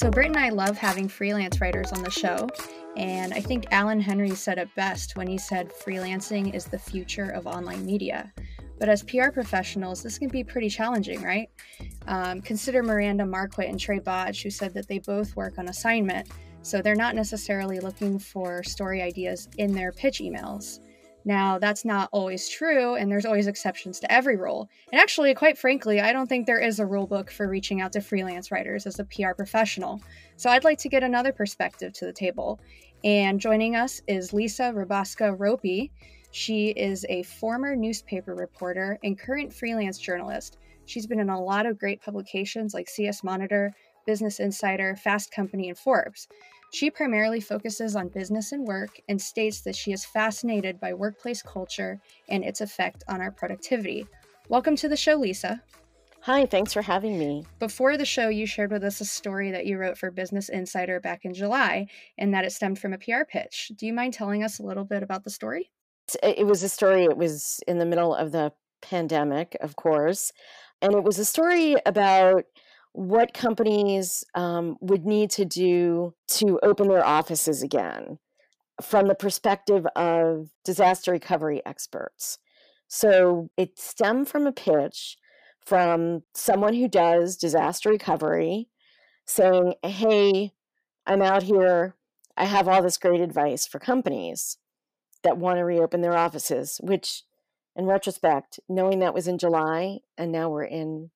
So, Britt and I love having freelance writers on the show. And I think Alan Henry said it best when he said freelancing is the future of online media. But as PR professionals, this can be pretty challenging, right? Um, consider Miranda Marquit and Trae Bodge, who said that they both work on assignment, so they're not necessarily looking for story ideas in their pitch emails. Now, that's not always true, and there's always exceptions to every rule. And actually, quite frankly, I don't think there is a rule book for reaching out to freelance writers as a PR professional. So I'd like to get another perspective to the table. And joining us is Lisa Rabasca Roepe. She is a former newspaper reporter and current freelance journalist. She's been in a lot of great publications like CS Monitor, Business Insider, Fast Company, and Forbes. She primarily focuses on business and work and states that she is fascinated by workplace culture and its effect on our productivity. Welcome to the show, Lisa. Hi, thanks for having me. Before the show, you shared with us a story that you wrote for Business Insider back in July and that it stemmed from a PR pitch. Do you mind telling us a little bit about the story? It was a story, it was in the middle of the pandemic, of course. And it was a story about what companies um, would need to do to open their offices again from the perspective of disaster recovery experts. So it stemmed from a pitch from someone who does disaster recovery saying, Hey, I'm out here. I have all this great advice for companies that want to reopen their offices, which in retrospect, knowing that was in July and now we're in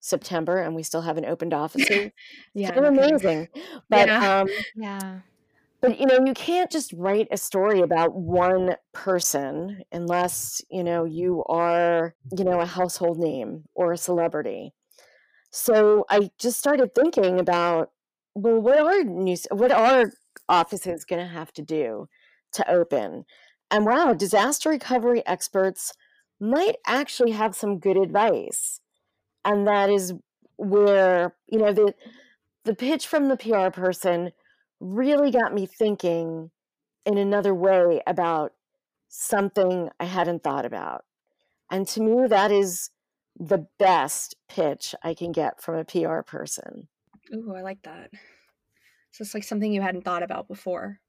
September and we still haven't opened offices. yeah, kind of amazing. But yeah. um yeah. But you know, you can't just write a story about one person unless, you know, you are, you know, a household name or a celebrity. So I just started thinking about well, what are news what are offices going to have to do to open? And wow, disaster recovery experts might actually have some good advice and that is where you know the the pitch from the PR person really got me thinking in another way about something I hadn't thought about. And to me, that is the best pitch I can get from a PR person. Ooh, I like that. So it's like something you hadn't thought about before.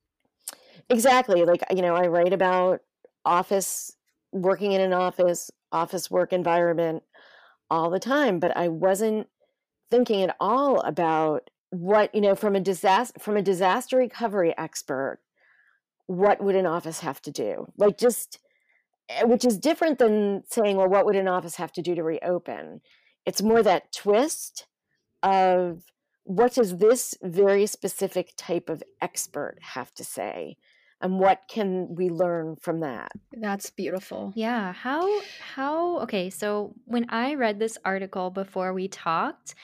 Exactly. Like, you know, I write about office, working in an office, office work environment, all the time, but I wasn't thinking at all about what, you know, from a disaster from a disaster recovery expert, what would an office have to do? Like just eh, which is different than saying, well, what would an office have to do to reopen? It's more that twist of what does this very specific type of expert have to say? And what can we learn from that? That's beautiful. Yeah how how okay so when i read this article before we talked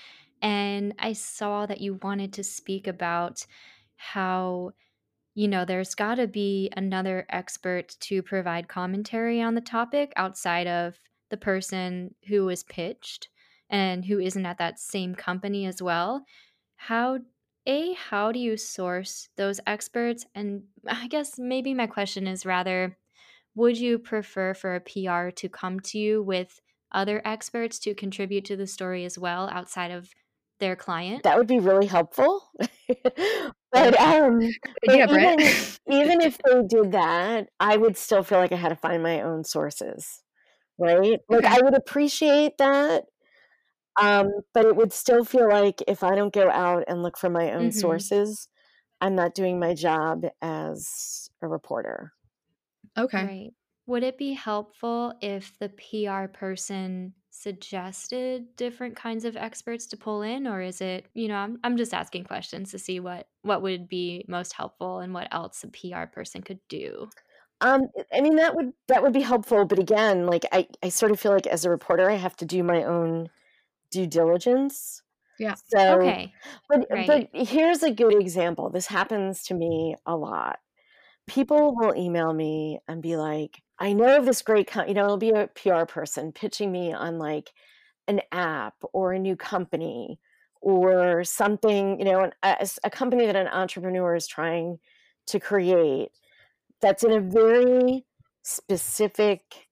and i saw that you wanted to speak about how you know there's got to be another expert to provide commentary on the topic outside of the person who was pitched and who isn't at that same company as well. How a, how do you source those experts? And I guess maybe my question is rather, would you prefer for a PR to come to you with other experts to contribute to the story as well outside of their client? That would be really helpful. but um yeah, even, even if they did that, I would still feel like I had to find my own sources. Right? Like I would appreciate that um, but it would still feel like if I don't go out and look for my own mm-hmm. sources, I'm not doing my job as a reporter. Okay. Right. Would it be helpful if the PR person suggested different kinds of experts to pull in or is it, you know, I'm I'm just asking questions to see what what would be most helpful and what else a PR person could do. Um, I mean that would that would be helpful, but again, like I, I sort of feel like as a reporter I have to do my own due diligence. Yeah. So, okay. But, right. but here's a good example. This happens to me a lot. People will email me and be like, I know of this great, you know, it'll be a PR person pitching me on like an app or a new company or something, you know, a, a company that an entrepreneur is trying to create that's in a very specific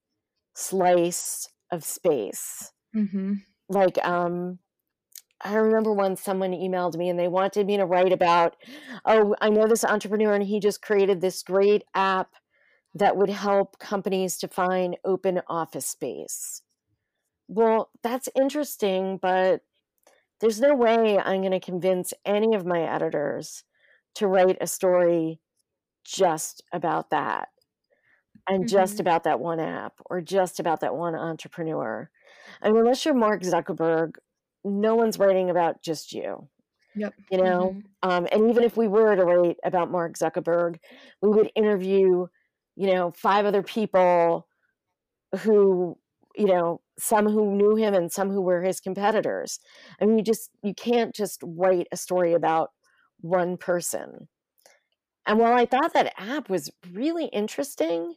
slice of space. Mm-hmm like um I remember once someone emailed me and they wanted me to write about, oh, I know this entrepreneur and he just created this great app that would help companies to find open office space. Well, that's interesting, but there's no way I'm going to convince any of my editors to write a story just about that and mm-hmm. just about that one app or just about that one entrepreneur. I mean, unless you're Mark Zuckerberg, no one's writing about just you. Yep. You know, mm-hmm. um, and even if we were to write about Mark Zuckerberg, we would interview, you know, five other people who, you know, some who knew him and some who were his competitors. I mean, you just you can't just write a story about one person. And while I thought that app was really interesting,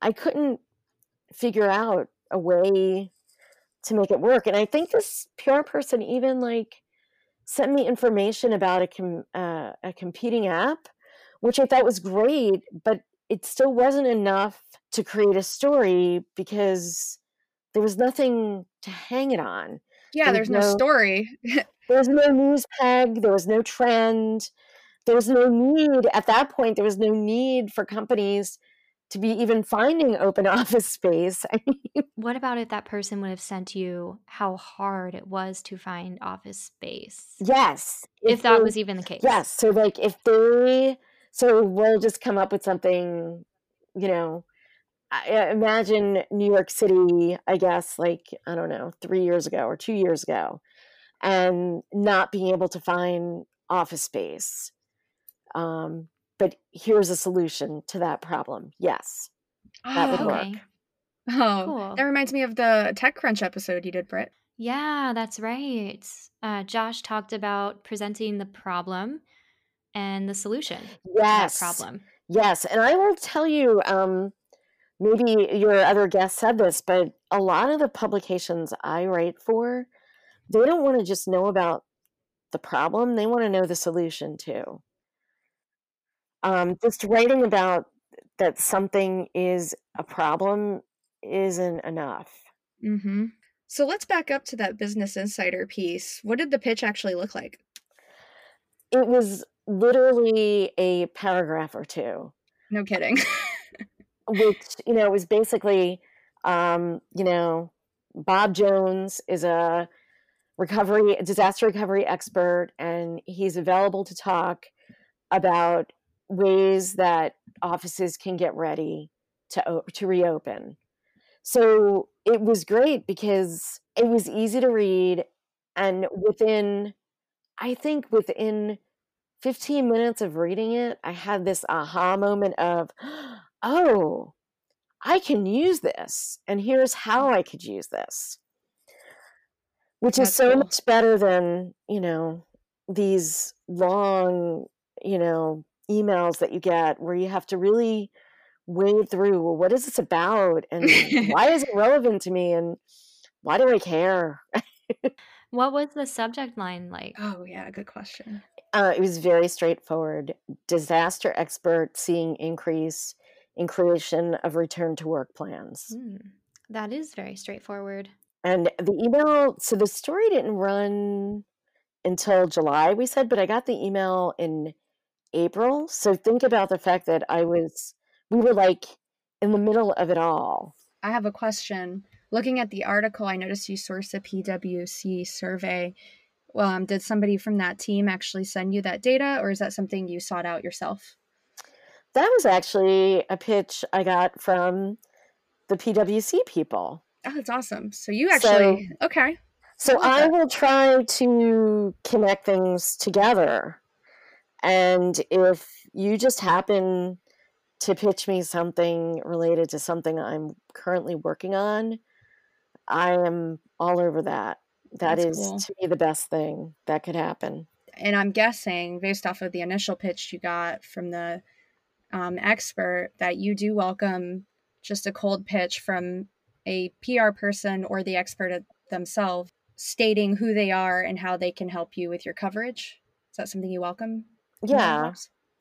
I couldn't figure out a way to make it work. And I think this PR person even like sent me information about a com- uh, a competing app, which I thought was great, but it still wasn't enough to create a story because there was nothing to hang it on. Yeah, there's no, no story. there was no news peg. There was no trend. There was no need at that point. There was no need for companies to be even finding open office space. I mean, what about if that person would have sent you how hard it was to find office space? Yes. If, if that they, was even the case. Yes. So, like, if they, so we'll just come up with something, you know, I imagine New York City, I guess, like, I don't know, three years ago or two years ago, and not being able to find office space. Um, but here's a solution to that problem. Yes, that would okay. work. Oh, cool. that reminds me of the TechCrunch episode you did, Britt. Yeah, that's right. Uh, Josh talked about presenting the problem and the solution yes. problem. Yes, and I will tell you, um, maybe your other guest said this, but a lot of the publications I write for, they don't want to just know about the problem; they want to know the solution too um, just writing about that something is a problem isn't enough. Mm-hmm. So let's back up to that Business Insider piece. What did the pitch actually look like? It was literally a paragraph or two. No kidding. which, you know, was basically, um, you know, Bob Jones is a recovery, disaster recovery expert, and he's available to talk about ways that offices can get ready to to reopen. So it was great because it was easy to read and within I think within 15 minutes of reading it, I had this aha moment of, oh, I can use this, and here's how I could use this. Which That's is so cool. much better than, you know, these long, you know, emails that you get where you have to really wade through well, what is this about and why is it relevant to me and why do I care? what was the subject line like? Oh, yeah, good question. Uh, it was very straightforward. Disaster expert seeing increase in creation of return to work plans. Mm, that is very straightforward. And the email, so the story didn't run until July, we said, but I got the email in April. So think about the fact that I was, we were like in the middle of it all. I have a question. Looking at the article, I noticed you sourced a PwC survey. Um, did somebody from that team actually send you that data, or is that something you sought out yourself? That was actually a pitch I got from the PwC people. Oh, that's awesome. So you actually, so, okay. So I, I will try to connect things together and if you just happen to pitch me something related to something I'm currently working on, I am all over that. That That's is cool. to me the best thing that could happen. And I'm guessing, based off of the initial pitch you got from the um, expert, that you do welcome just a cold pitch from a PR person or the expert themselves stating who they are and how they can help you with your coverage. Is that something you welcome? Yeah.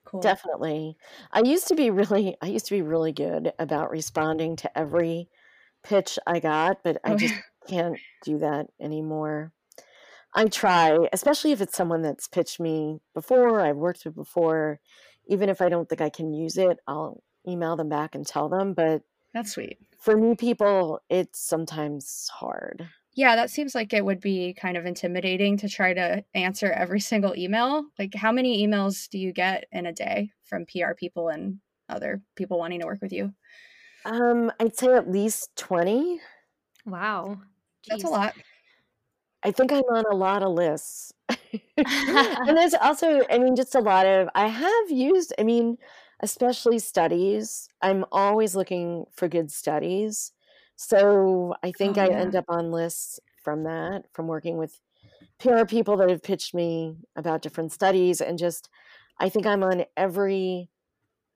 Cool. Definitely. I used to be really I used to be really good about responding to every pitch I got, but I just can't do that anymore. I try, especially if it's someone that's pitched me before, I've worked with before. Even if I don't think I can use it, I'll email them back and tell them. But That's sweet. for new people, it's sometimes hard. Yeah, that seems like it would be kind of intimidating to try to answer every single email. Like, how many emails do you get in a day from PR people and other people wanting to work with you? Um, I'd say at least 20. Wow. That's a lot. I think I'm on a lot of lists. and there's also, I mean, just a lot of, I have used, I mean, especially studies. I'm always looking for good studies. So I oh, think Oh, I yeah. end up on lists from that, from working with PR people that have pitched me about different studies. And just, I think I'm on every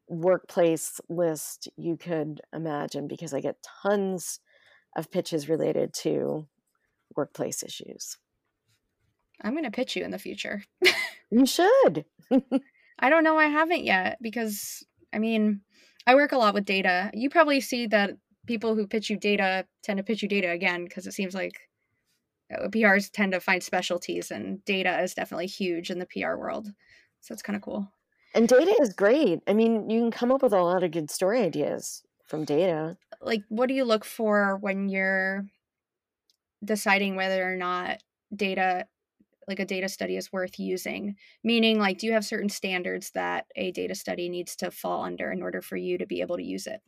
workplace list you could imagine because I get tons of pitches related to workplace issues. I'm going to pitch you in the future. You should. I don't know. I haven't yet because, I mean, I work a lot with data. You probably see that people who pitch you data tend to pitch you data again because it seems like uh, PRs tend to find specialties, and data is definitely huge in the PR world. So it's kind of cool. And data is great. I mean, you can come up with a lot of good story ideas from data. Like, what do you look for when you're deciding whether or not data, like a data study, is worth using? Meaning, like, do you have certain standards that a data study needs to fall under in order for you to be able to use it?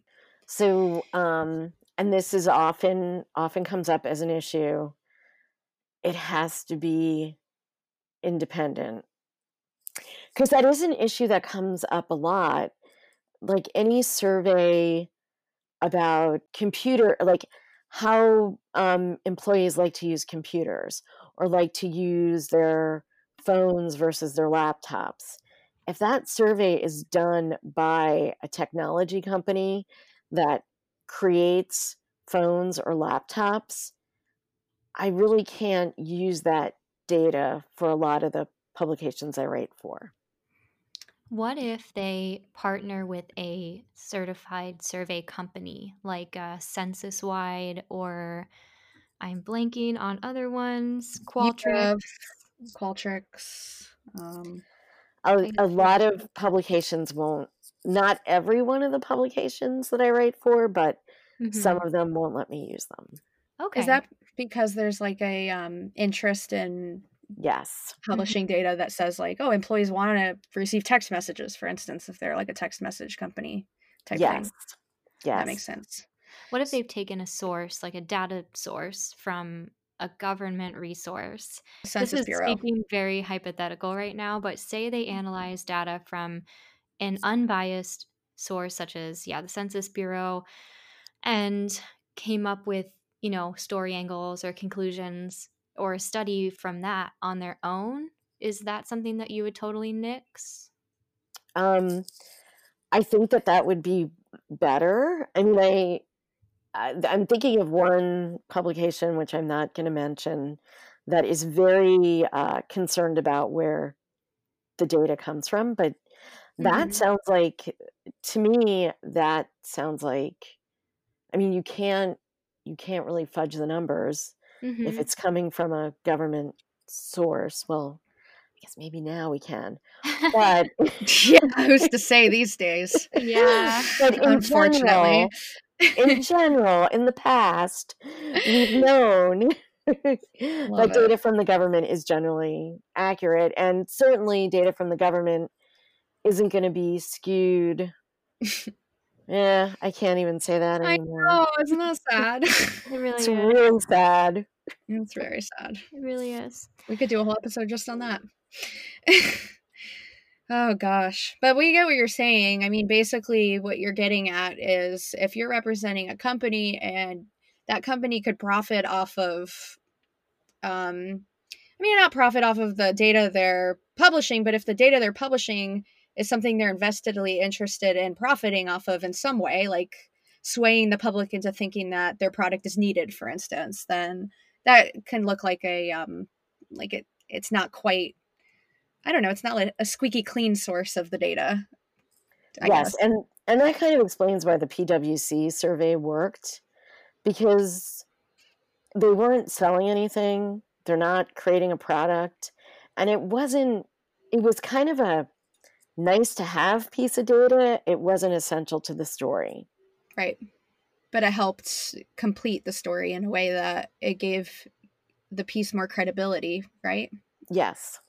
So, um, and this is often often comes up as an issue. It has to be independent because that is an issue that comes up a lot. Like any survey about computer, like how um, employees like to use computers or like to use their phones versus their laptops. If that survey is done by a technology company that creates phones or laptops, I really can't use that data for a lot of the publications I write for. What if they partner with a certified survey company like uh, Censuswide or I'm blanking on other ones, Qualtrics? Qualtrics, Qualtrics. Um, A, I a just- lot of publications won't, not every one of the publications that I write for, but some Mhm. of them won't let me use them. Okay. Is that because there's like a um, interest in Yes. publishing data that says like, oh, employees want to receive text messages, for instance, if they're like a text message company type Yes. thing? Yes. That makes sense. What if they've taken a source, like a data source from a government resource? Census this is Bureau. speaking very hypothetical right now, but say they analyze data from an unbiased source such as yeah, the Census Bureau and came up with, you know, story angles or conclusions or a study from that on their own. Is that something that you would totally nix? Um, I think that that would be better. I mean, I, I'm thinking of one publication which I'm not going to mention that is very uh, concerned about where the data comes from, but that Mhm. sounds like to me that sounds like I mean you can't you can't really fudge the numbers if Mhm. it's coming from a government source. Well, I guess maybe now we can, but yeah, who's to say these days? yeah. but in Unfortunately. general, in general, in the past, we've known that it. data from the government is generally accurate, and certainly data from the government isn't going to be skewed. yeah, I can't even say that I anymore. Oh, isn't that sad? It really It's is. real sad. it's very sad. It really is. We could do a whole episode just on that. oh gosh. But we get what you're saying. I mean, basically what you're getting at is if you're representing a company and that company could profit off of um I mean not profit off of the data they're publishing, but if the data they're publishing is something they're investedly interested in profiting off of in some way, like swaying the public into thinking that their product is needed, for instance, then that can look like a um like it it's not quite I don't know, it's not like a squeaky clean source of the data. I yes, guess. and and that kind of explains why the PwC survey worked because they weren't selling anything. they're not creating a product. And it wasn't, it was kind of a nice to have piece of data. It wasn't essential to the story. Right. But it helped complete the story in a way that it gave the piece more credibility, right? Yes.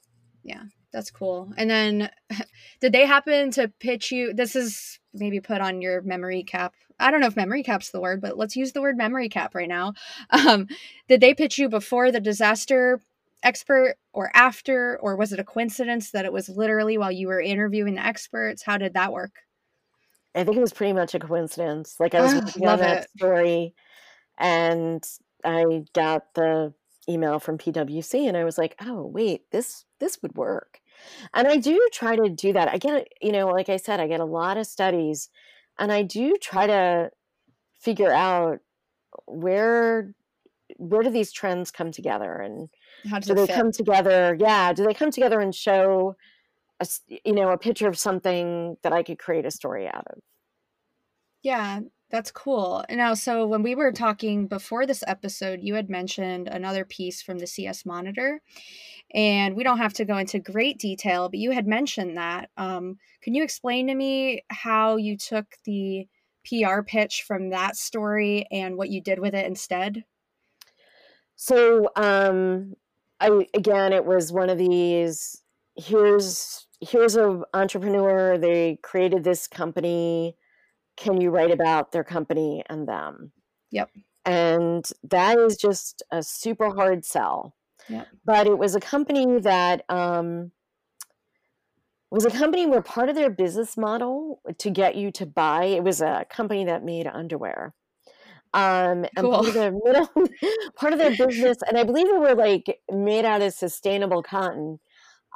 Yeah, that's cool. And then did they happen to pitch you? This is maybe put on your memory cap. I don't know if memory cap's the word, but let's use the word memory cap right now. Um, did they pitch you before the disaster expert or after, or was it a coincidence that it was literally while you were interviewing the experts? How did that work? I think it was pretty much a coincidence. Like I was ah, working on that it. story and I got the email from PwC and I was like, "Oh, wait, this this would work." And I do try to do that. I get, you know, like I said, I get a lot of studies and I do try to figure out where where do these trends come together and how do they fit? come together? Yeah, do they come together and show a, you know, a picture of something that I could create a story out of? Yeah, that's cool. Now, so when we were talking before this episode, you had mentioned another piece from the CS Monitor, and we don't have to go into great detail, but you had mentioned that. Um, can you explain to me how you took the PR pitch from that story and what you did with it instead? So, um, I again, it was one of these. Here's here's a entrepreneur. They created this company can you write about their company and them? Yep. And that is just a super hard sell. Yep. But it was a company that um, was a company where part of their business model to get you to buy it was a company that made underwear. Um, and cool. part of their middle, part of their business, and I believe they were like made out of sustainable cotton.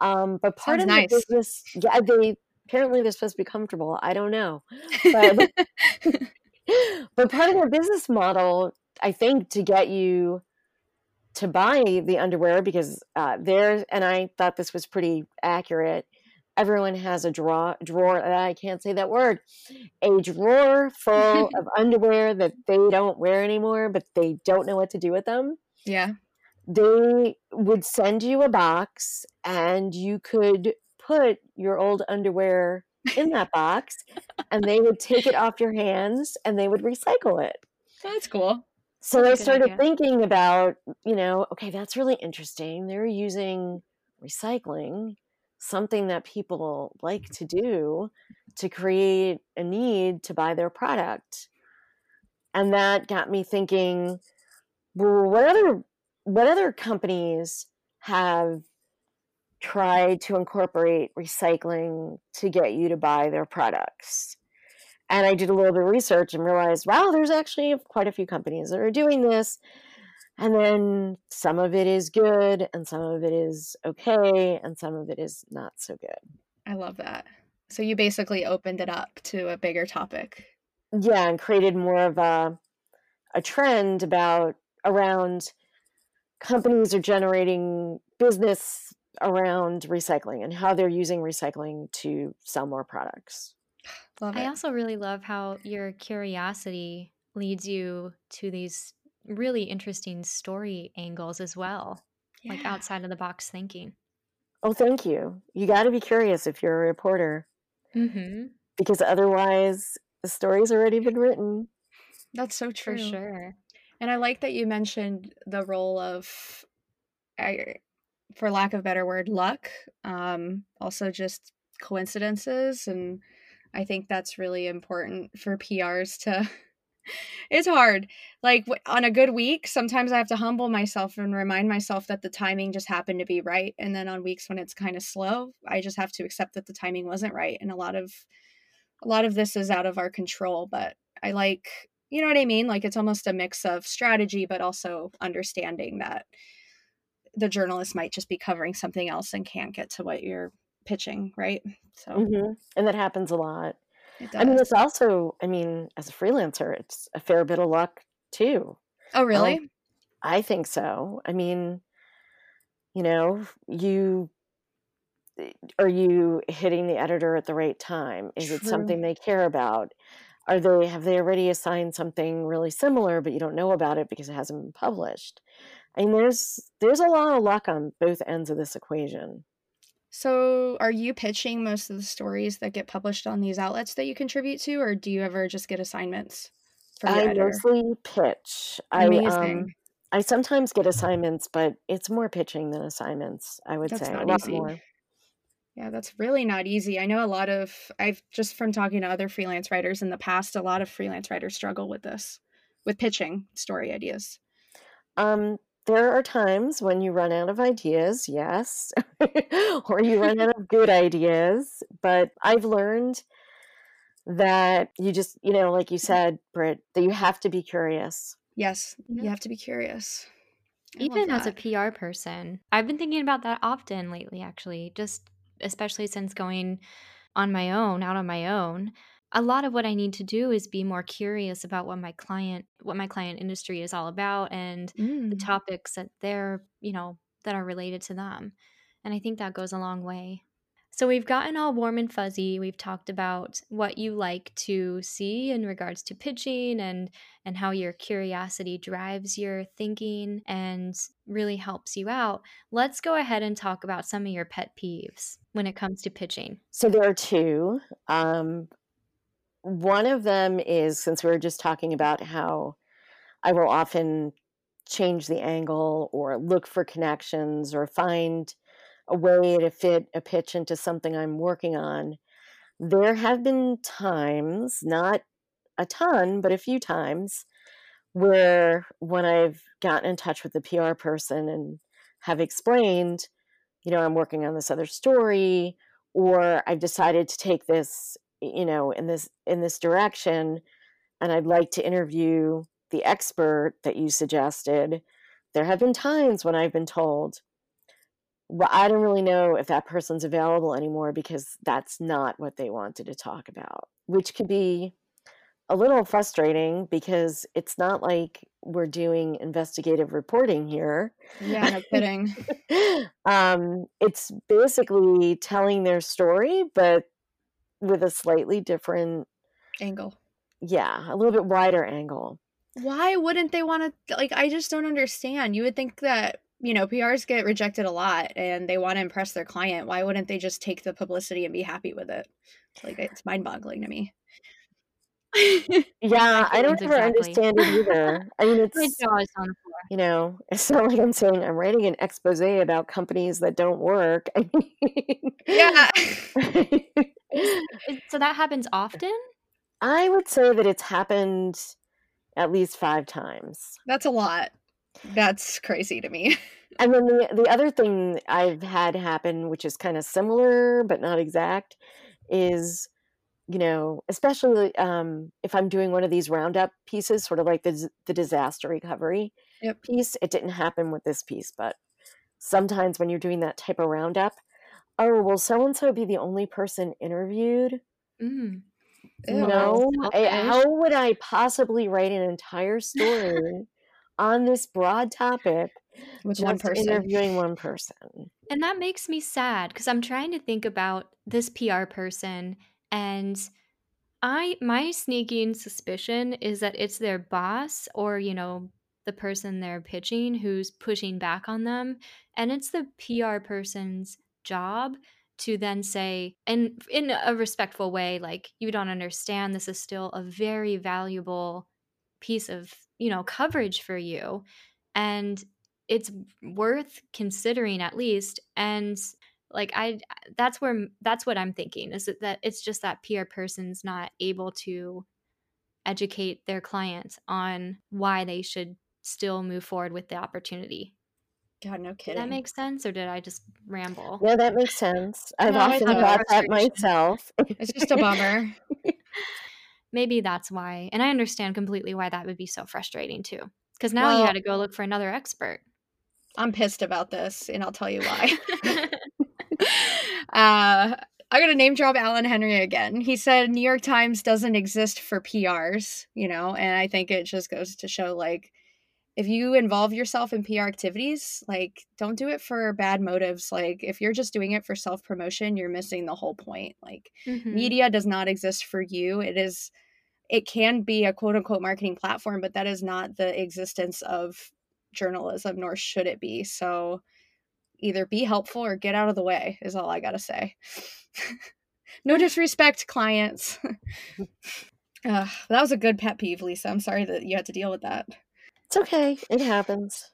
Um, but part Sounds of nice. the business, yeah, they apparently they're supposed to be comfortable. I don't know. But, but part of their business model, I think, to get you to buy the underwear because uh, there, and I thought this was pretty accurate. Everyone has a drawer, drawer. I can't say that word. A drawer full of underwear that they don't wear anymore, but they don't know what to do with them. Yeah. They would send you a box, and you could put your old underwear in that box and they would take it off your hands and they would recycle it. That's cool. So that's I started idea. thinking about, you know, okay, that's really interesting. They're using recycling, something that people like mm-hmm. to do to create a need to buy their product. And that got me thinking, well, what other what other companies have tried to incorporate recycling to get you to buy their products. And I did a little bit of research and realized, wow, there's actually quite a few companies that are doing this. And then some of it is good, and some of it is okay, and some of it is not so good. I love that. So you basically opened it up to a bigger topic. Yeah, and created more of a a trend about around companies are generating business around recycling and how they're using recycling to sell more products. Love I also really love how your curiosity leads you to these really interesting story angles as well, yeah. like outside of the box thinking. Oh, thank you. You got to be curious if you're a reporter. Mm-hmm. Because otherwise, the story's already been written. That's so true. For sure. And I like that you mentioned the role of I, for lack of a better word, luck. Um, also, just coincidences. And I think that's really important for PRs to. it's hard. Like on a good week, sometimes I have to humble myself and remind myself that the timing just happened to be right. And then on weeks when it's kind of slow, I just have to accept that the timing wasn't right. And a lot of a lot of this is out of our control, but I like you know what I mean? Like it's almost a mix of strategy, but also understanding that the journalist might just be covering something else and can't get to what you're pitching, right? So, mm-hmm. and that happens a lot. I mean, it's also, I mean, as a freelancer, it's a fair bit of luck too. Oh, really? Um, I think so. I mean, you know, you eh, are you hitting the editor at the right time? Is True. it something they care about? Are they have they already assigned something really similar, but you don't know about it because it hasn't been published? I mean, there's there's a lot of luck on both ends of this equation. So, are you pitching most of the stories that get published on these outlets that you contribute to, or do you ever just get assignments from I editor? mostly pitch. Amazing. I, um, I sometimes get assignments, but it's more pitching than assignments. I would That's say a lot easy. more. Yeah, that's really not easy. I know a lot of I've just from talking to other freelance writers in the past, a lot of freelance writers struggle with this, with pitching story ideas. Um, there are times when you run out of ideas, yes, or you run out of good ideas. But I've learned that you just, you know, like you mm-hmm. said, Britt, that you have to be curious. Yes, you have to be curious. I Even as a PR person, I've been thinking about that often lately, actually, just especially since going on my own, out on my own a lot of what I need to do is be more curious about what my client what my client industry is all about and mm. the topics that they're, you know, that are related to them. And I think that goes a long way. So we've gotten all warm and fuzzy. We've talked about what you like to see in regards to pitching and and how your curiosity drives your thinking and really helps you out. Let's go ahead and talk about some of your pet peeves when it comes to pitching. So there are two. Um, one of them is since we were just talking about how I will often change the angle or look for connections or find a way to fit a pitch into something I'm working on. There have been times, not a ton, but a few times, where when I've gotten in touch with the PR person and have explained, you know, I'm working on this other story, or I've decided to take this you know in this in this direction and i'd like to interview the expert that you suggested there have been times when i've been told well i don't really know if that person's available anymore because that's not what they wanted to talk about which could be a little frustrating because it's not like we're doing investigative reporting here. Yeah, no kidding. um, it's basically telling their story, but with a slightly different angle. Yeah, a little bit wider angle. Why wouldn't they want to? Like, I just don't understand. You would think that, you know, PRs get rejected a lot and they want to impress their client. Why wouldn't they just take the publicity and be happy with it? Like, it's mind boggling to me. yeah, I don't ever exactly. understand it either. I mean, it's my on the floor. You know, it's not like I'm saying I'm writing an expose about companies that don't work. I mean, yeah. so that happens often? I would say that it's happened at least five times. That's a lot. That's crazy to me. and then the, the other thing I've had happen, which is kind of similar but not exact, is you know, especially um, if I'm doing one of these roundup pieces, sort of like the the disaster recovery yep. piece. It didn't happen with this piece, but sometimes when you're doing that type of roundup, oh, will so and so be the only person interviewed? Mm. You know, how would I possibly write an entire story on this broad topic with one person interviewing one person? And that makes me sad because I'm trying to think about this PR person and I my sneaking suspicion is that it's their boss or, you know, the person they're pitching who's pushing back on them and it's the PR person's job to then say and in a respectful way like you don't understand this is still a very valuable piece of you know coverage for you and it's worth considering at least and like i that's where that's what i'm thinking is that, it's just that pr person's not able to educate their client on why they should still move forward with the opportunity God, no kidding. Did that makes sense, or did I just ramble? Yeah, that makes sense. I've no, often thought that myself. it's just a bummer. Maybe that's why, and I understand completely why that would be so frustrating too. Because now well, you got to go look for another expert. I'm pissed about this, and I'll tell you why. uh, I'm gonna name drop Alan Henry again. He said New York Times doesn't exist for PRs, you know, and I think it just goes to show like if you involve yourself in PR activities, like don't do it for bad motives. Like if you're just doing it for self promotion, you're missing the whole point. Like mm-hmm. media does not exist for you. It is it can be a quote unquote marketing platform, but that is not the existence of journalism, nor should it be. So either be helpful or get out of the way, is all I got to say. no disrespect, clients. uh, that was a good pet peeve, Lisa. I'm sorry that you had to deal with that. It's okay. It happens.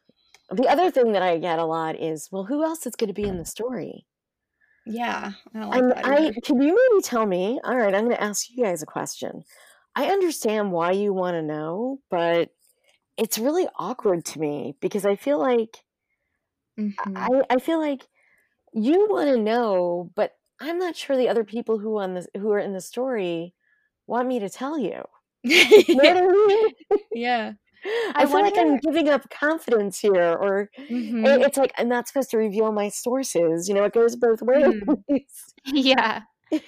The other thing that I get a lot is, well, who else is going to be in the story? Yeah, I like And that I can you maybe tell me? All right, I'm going to ask you guys a question. I understand why you want to know, but it's really awkward to me because I feel like Mhm. I, I feel like you want to know, but I'm not sure the other people who on this who are in the story want me to tell you. You yeah. what I mean? yeah. I, I feel like I'm giving up confidence here, or Mhm. it- it's like I'm not supposed to reveal my sources. You know, it goes both ways. yeah.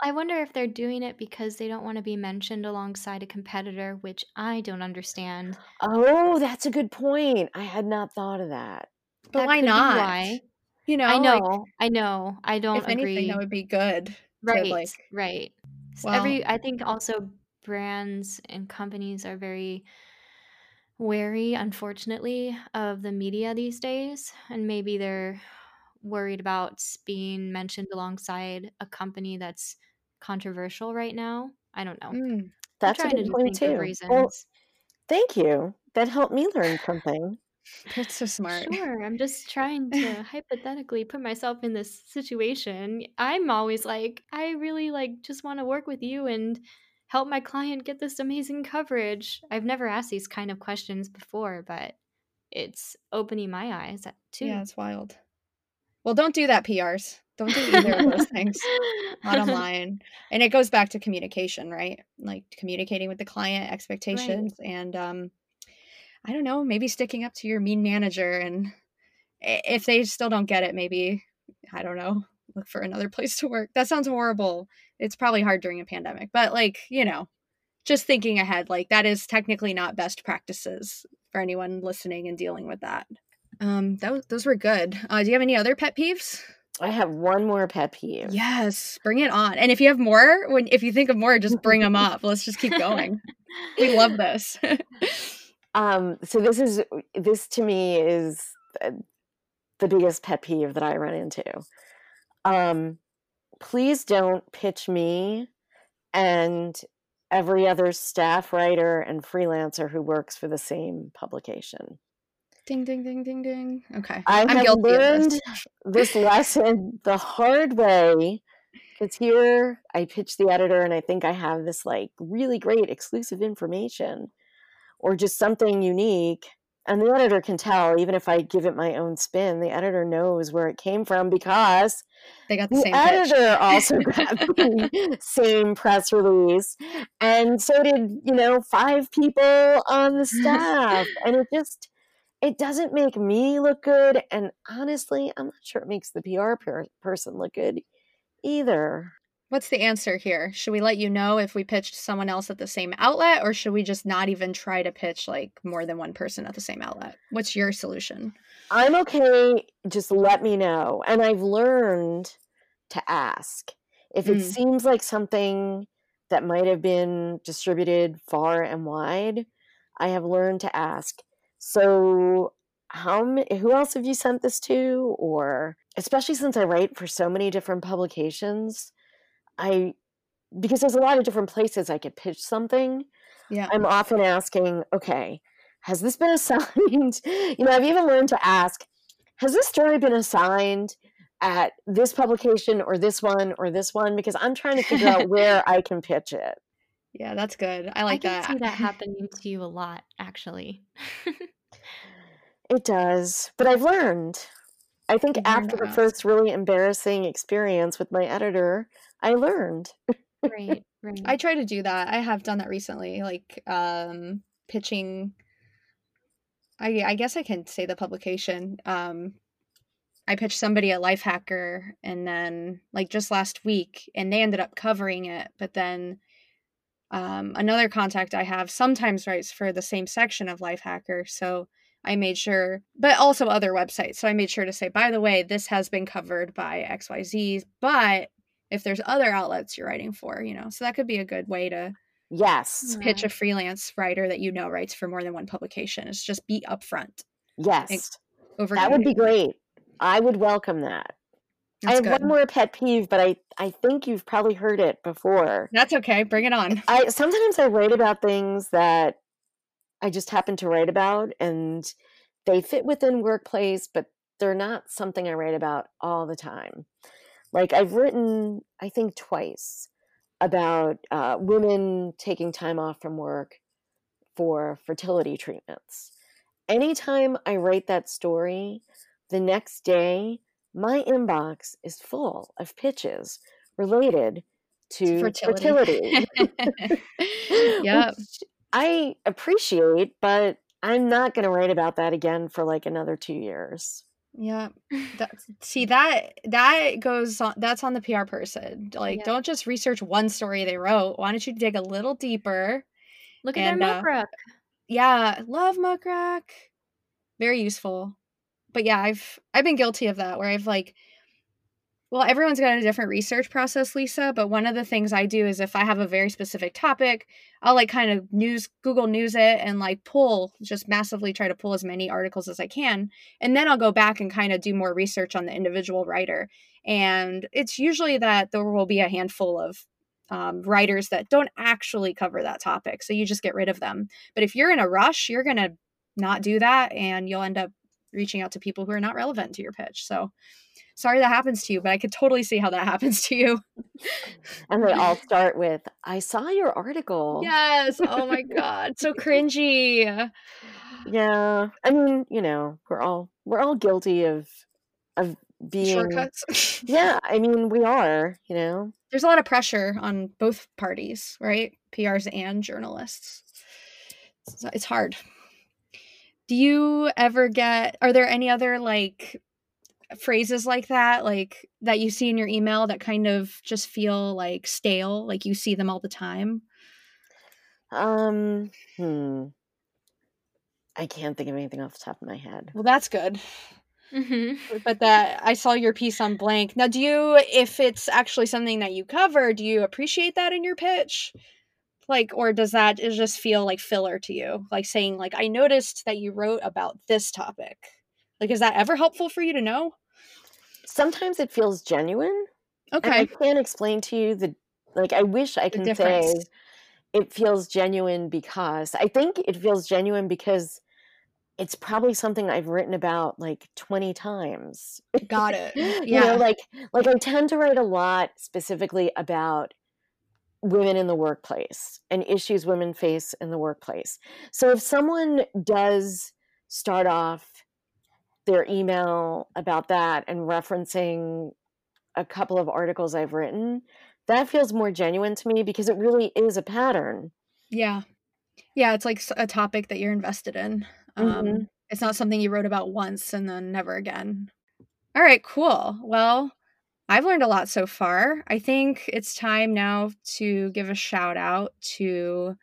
I wonder if they're doing it because they don't want to be mentioned alongside a competitor, which I don't understand. oh, that's a good point. I had not thought of that. But That why not? why. You know, I like, know, I know. I don't if anything, agree. that would be good. right, like, right. S- well, Every I think also brands and companies are very wary, unfortunately, of the media these days, and maybe they're worried about being mentioned alongside a company that's controversial right now. I don't know. mm, I'm That's a trying to good point think of too. Well, thank you. That helped me learn something. that's so smart. Sure, I'm just trying to hypothetically put myself in this situation. I'm always like, I really like just want to work with you and help my client get this amazing coverage. I've never asked these kind of questions before, but it's opening my eyes too. Yeah, it's wild. Well, don't do that, PRs. Don't do either of those things. Bottom line. And it goes back to communication, right? Like communicating with the client, expectations, and um, I don't know, maybe sticking up to your mean manager. And if they still don't get it, maybe, I don't know, look for another place to work. That sounds horrible. It's probably hard during a pandemic, but like, you know, just thinking ahead, like that is technically not best practices for anyone listening and dealing with that. Um, that was, those were good. Uh, do you have any other pet peeves? I have one more pet peeve. Yes, bring it on. And if you have more, when if you think of more, just bring them up. Let's just keep going. We love this. Um, so this is this to me is uh, the biggest pet peeve that I run into. Um, please don't pitch me and every other staff writer and freelancer who works for the same publication. ding ding ding ding ding. Okay. I I'm have learned this. this lesson the hard way because here I pitch the editor and I think I have this like really great exclusive information or just something unique. And the editor can tell, even if I give it my own spin, the editor knows where it came from because They got the the same pitch. editor also got the same press release. And so did, you know, five people on the staff. and it just, it doesn't make me look good. And honestly, I'm not sure it makes the PR per- person look good either. What's the answer here? Should we let you know if we pitched someone else at the same outlet, or should we just not even try to pitch like more than one person at the same outlet? What's your solution? I'm okay. Just let me know. And I've learned to ask. If it Mm. seems like something that might have been distributed far and wide, I have learned to ask. So, how who else have you sent this to? Or especially since I write for so many different publications, I because there's a lot of different places I could pitch something. Yeah. I'm often asking, okay, has this been assigned? you know, I've even learned to ask, has this story been assigned at this publication or this one or this one? Because I'm trying to figure out where I can pitch it. Yeah, that's good. I I like can that. see that happening to you a lot, actually. It does, but I've learned. I think after the first really embarrassing experience with my editor, I learned. right, right. I try to do that. I have done that recently, like um pitching I I guess I can say the publication. Um I pitched somebody at Lifehacker and then like just last week and they ended up covering it, but then um another contact I have sometimes writes for the same section of Lifehacker, so I made sure, but also other websites. So I made sure to say, by the way, this has been covered by XYZ, but if there's other outlets you're writing for, you know, so that could be a good way to Yes. pitch a mm-hmm. freelance writer that you know writes for more than one publication. It's just be upfront. Yes. Over That would be great. I would welcome that. I have good. one more pet peeve, but I, I think you've probably heard it before. That's okay. Bring it on. I sometimes I write about things that I just happen to write about and they fit within workplace, but they're not something I write about all the time. Like I've written, I think twice about uh, women taking time off from work for fertility treatments. Anytime I write that story, the next day my inbox is full of pitches related to Fertility. fertility. Yep. which I appreciate, but I'm not going to write about that again for like another two years. Yeah. That's, see that that goes on that's on the PR person. Like Yeah. don't just research one story they wrote. Why don't you dig a little deeper? Look at And, their uh. Yeah, love Muck Rack. Very useful. But yeah, I've I've been guilty of that where I've like well, everyone's got a different research process, Lisa, but one of the things I do is if I have a very specific topic, I'll like kind of news Google News it and like pull just massively try to pull as many articles as I can. And then I'll go back and kind of do more research on the individual writer. And it's usually that there will be a handful of um, writers that don't actually cover that topic. So you just get rid of them. But if you're in a rush, you're to not do that and you'll end up reaching out to people who are not relevant to your pitch. So sorry that happens to you, but I could totally see how that happens to you. And they all start with, I saw your article. Yes. Oh my God. So cringy. Yeah. I mean, you know, we're all we're all guilty of of being Shortcuts. Yeah, I mean, we are, you know. There's a lot of pressure on both parties, right? PRs and journalists. So it's hard. Do you ever get, are there any other like phrases like that, like that you see in your email that kind of just feel like stale, like you see them all the time? Um, hmm. I can't think of anything off the top of my head. Well, that's good. hmm But that I saw your piece on blank. Now, do you, if it's actually something that you cover, do you appreciate that in your pitch? Like, or does that it just feel like filler to you? Like saying, like, I noticed that you wrote about this topic. Like, is that ever helpful for you to know? Sometimes it feels genuine. And I can't explain to you the like I wish I can say it feels genuine because I think it feels genuine because it's probably something I've written about like 20 times. Got it. you Yeah. know, like like I tend to write a lot specifically about women in the workplace and issues women face in the workplace. So if someone does start off their email about that and referencing a couple of articles I've written, that feels more genuine to me because it really is a pattern. Yeah. Yeah. It's like a topic that you're invested in. Um, Mhm. It's not something you wrote about once and then never again. All right, cool. Well, I've learned a lot so far. I think it's time now to give a shout out to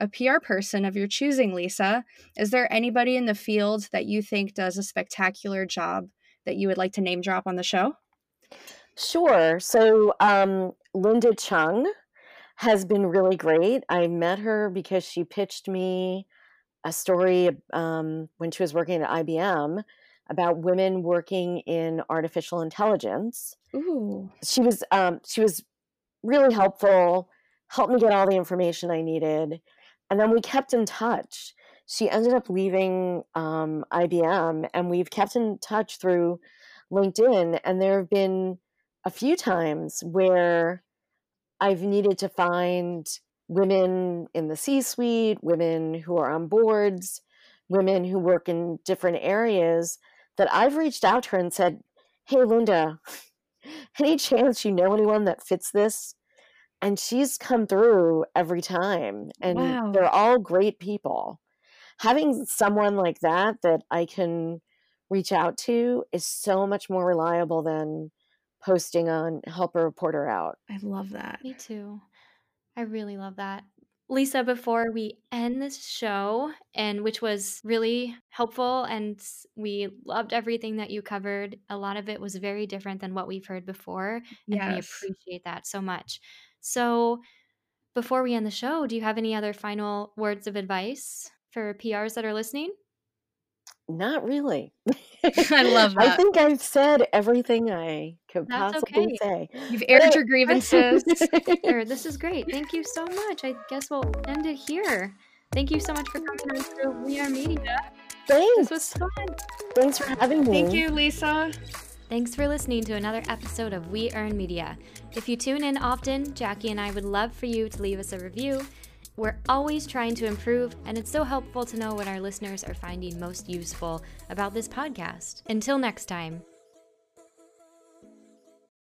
a PR person of your choosing, Lisa. Is there anybody in the field that you think does a spectacular job that you would like to name drop on the show? Sure. So um, Linda Chung has been really great. I met her because she pitched me a story um, when she was working at IBM about women working in artificial intelligence. Ooh. She was um, she was really helpful, helped me get all the information I needed, and then we kept in touch. She ended up leaving um, IBM, and we've kept in touch through LinkedIn. And there have been a few times where I've needed to find women in the C suite, women who are on boards, women who work in different areas that I've reached out to her and said, Hey, Linda, any chance you know anyone that fits this? And she's come through every time, and Wow. they're all great people. Having someone like that that I can reach out to is so much more reliable than posting on Help a Reporter Out. I love that. Me too. I really love that. Lisa, before we end this show, and which was really helpful, and we loved everything that you covered. A lot of it was very different than what we've heard before, and we appreciate that so much. So, before we end the show, do you have any other final words of advice for PRs that are listening? not really. I love I think I've said everything I could That's possibly okay. say. You've But aired I- your grievances. This is great. Thank you so much. I guess we'll end it here. Thank you so much for coming on to We Earn Media. Thanks. This was fun. Thanks for having me. Thank you, Lisa. Thanks for listening to another episode of We Earn Media. If you tune in often, Jackie and I would love for you to leave us a review. We're always trying to improve, and it's so helpful to know what our listeners are finding most useful about this podcast. Until next time,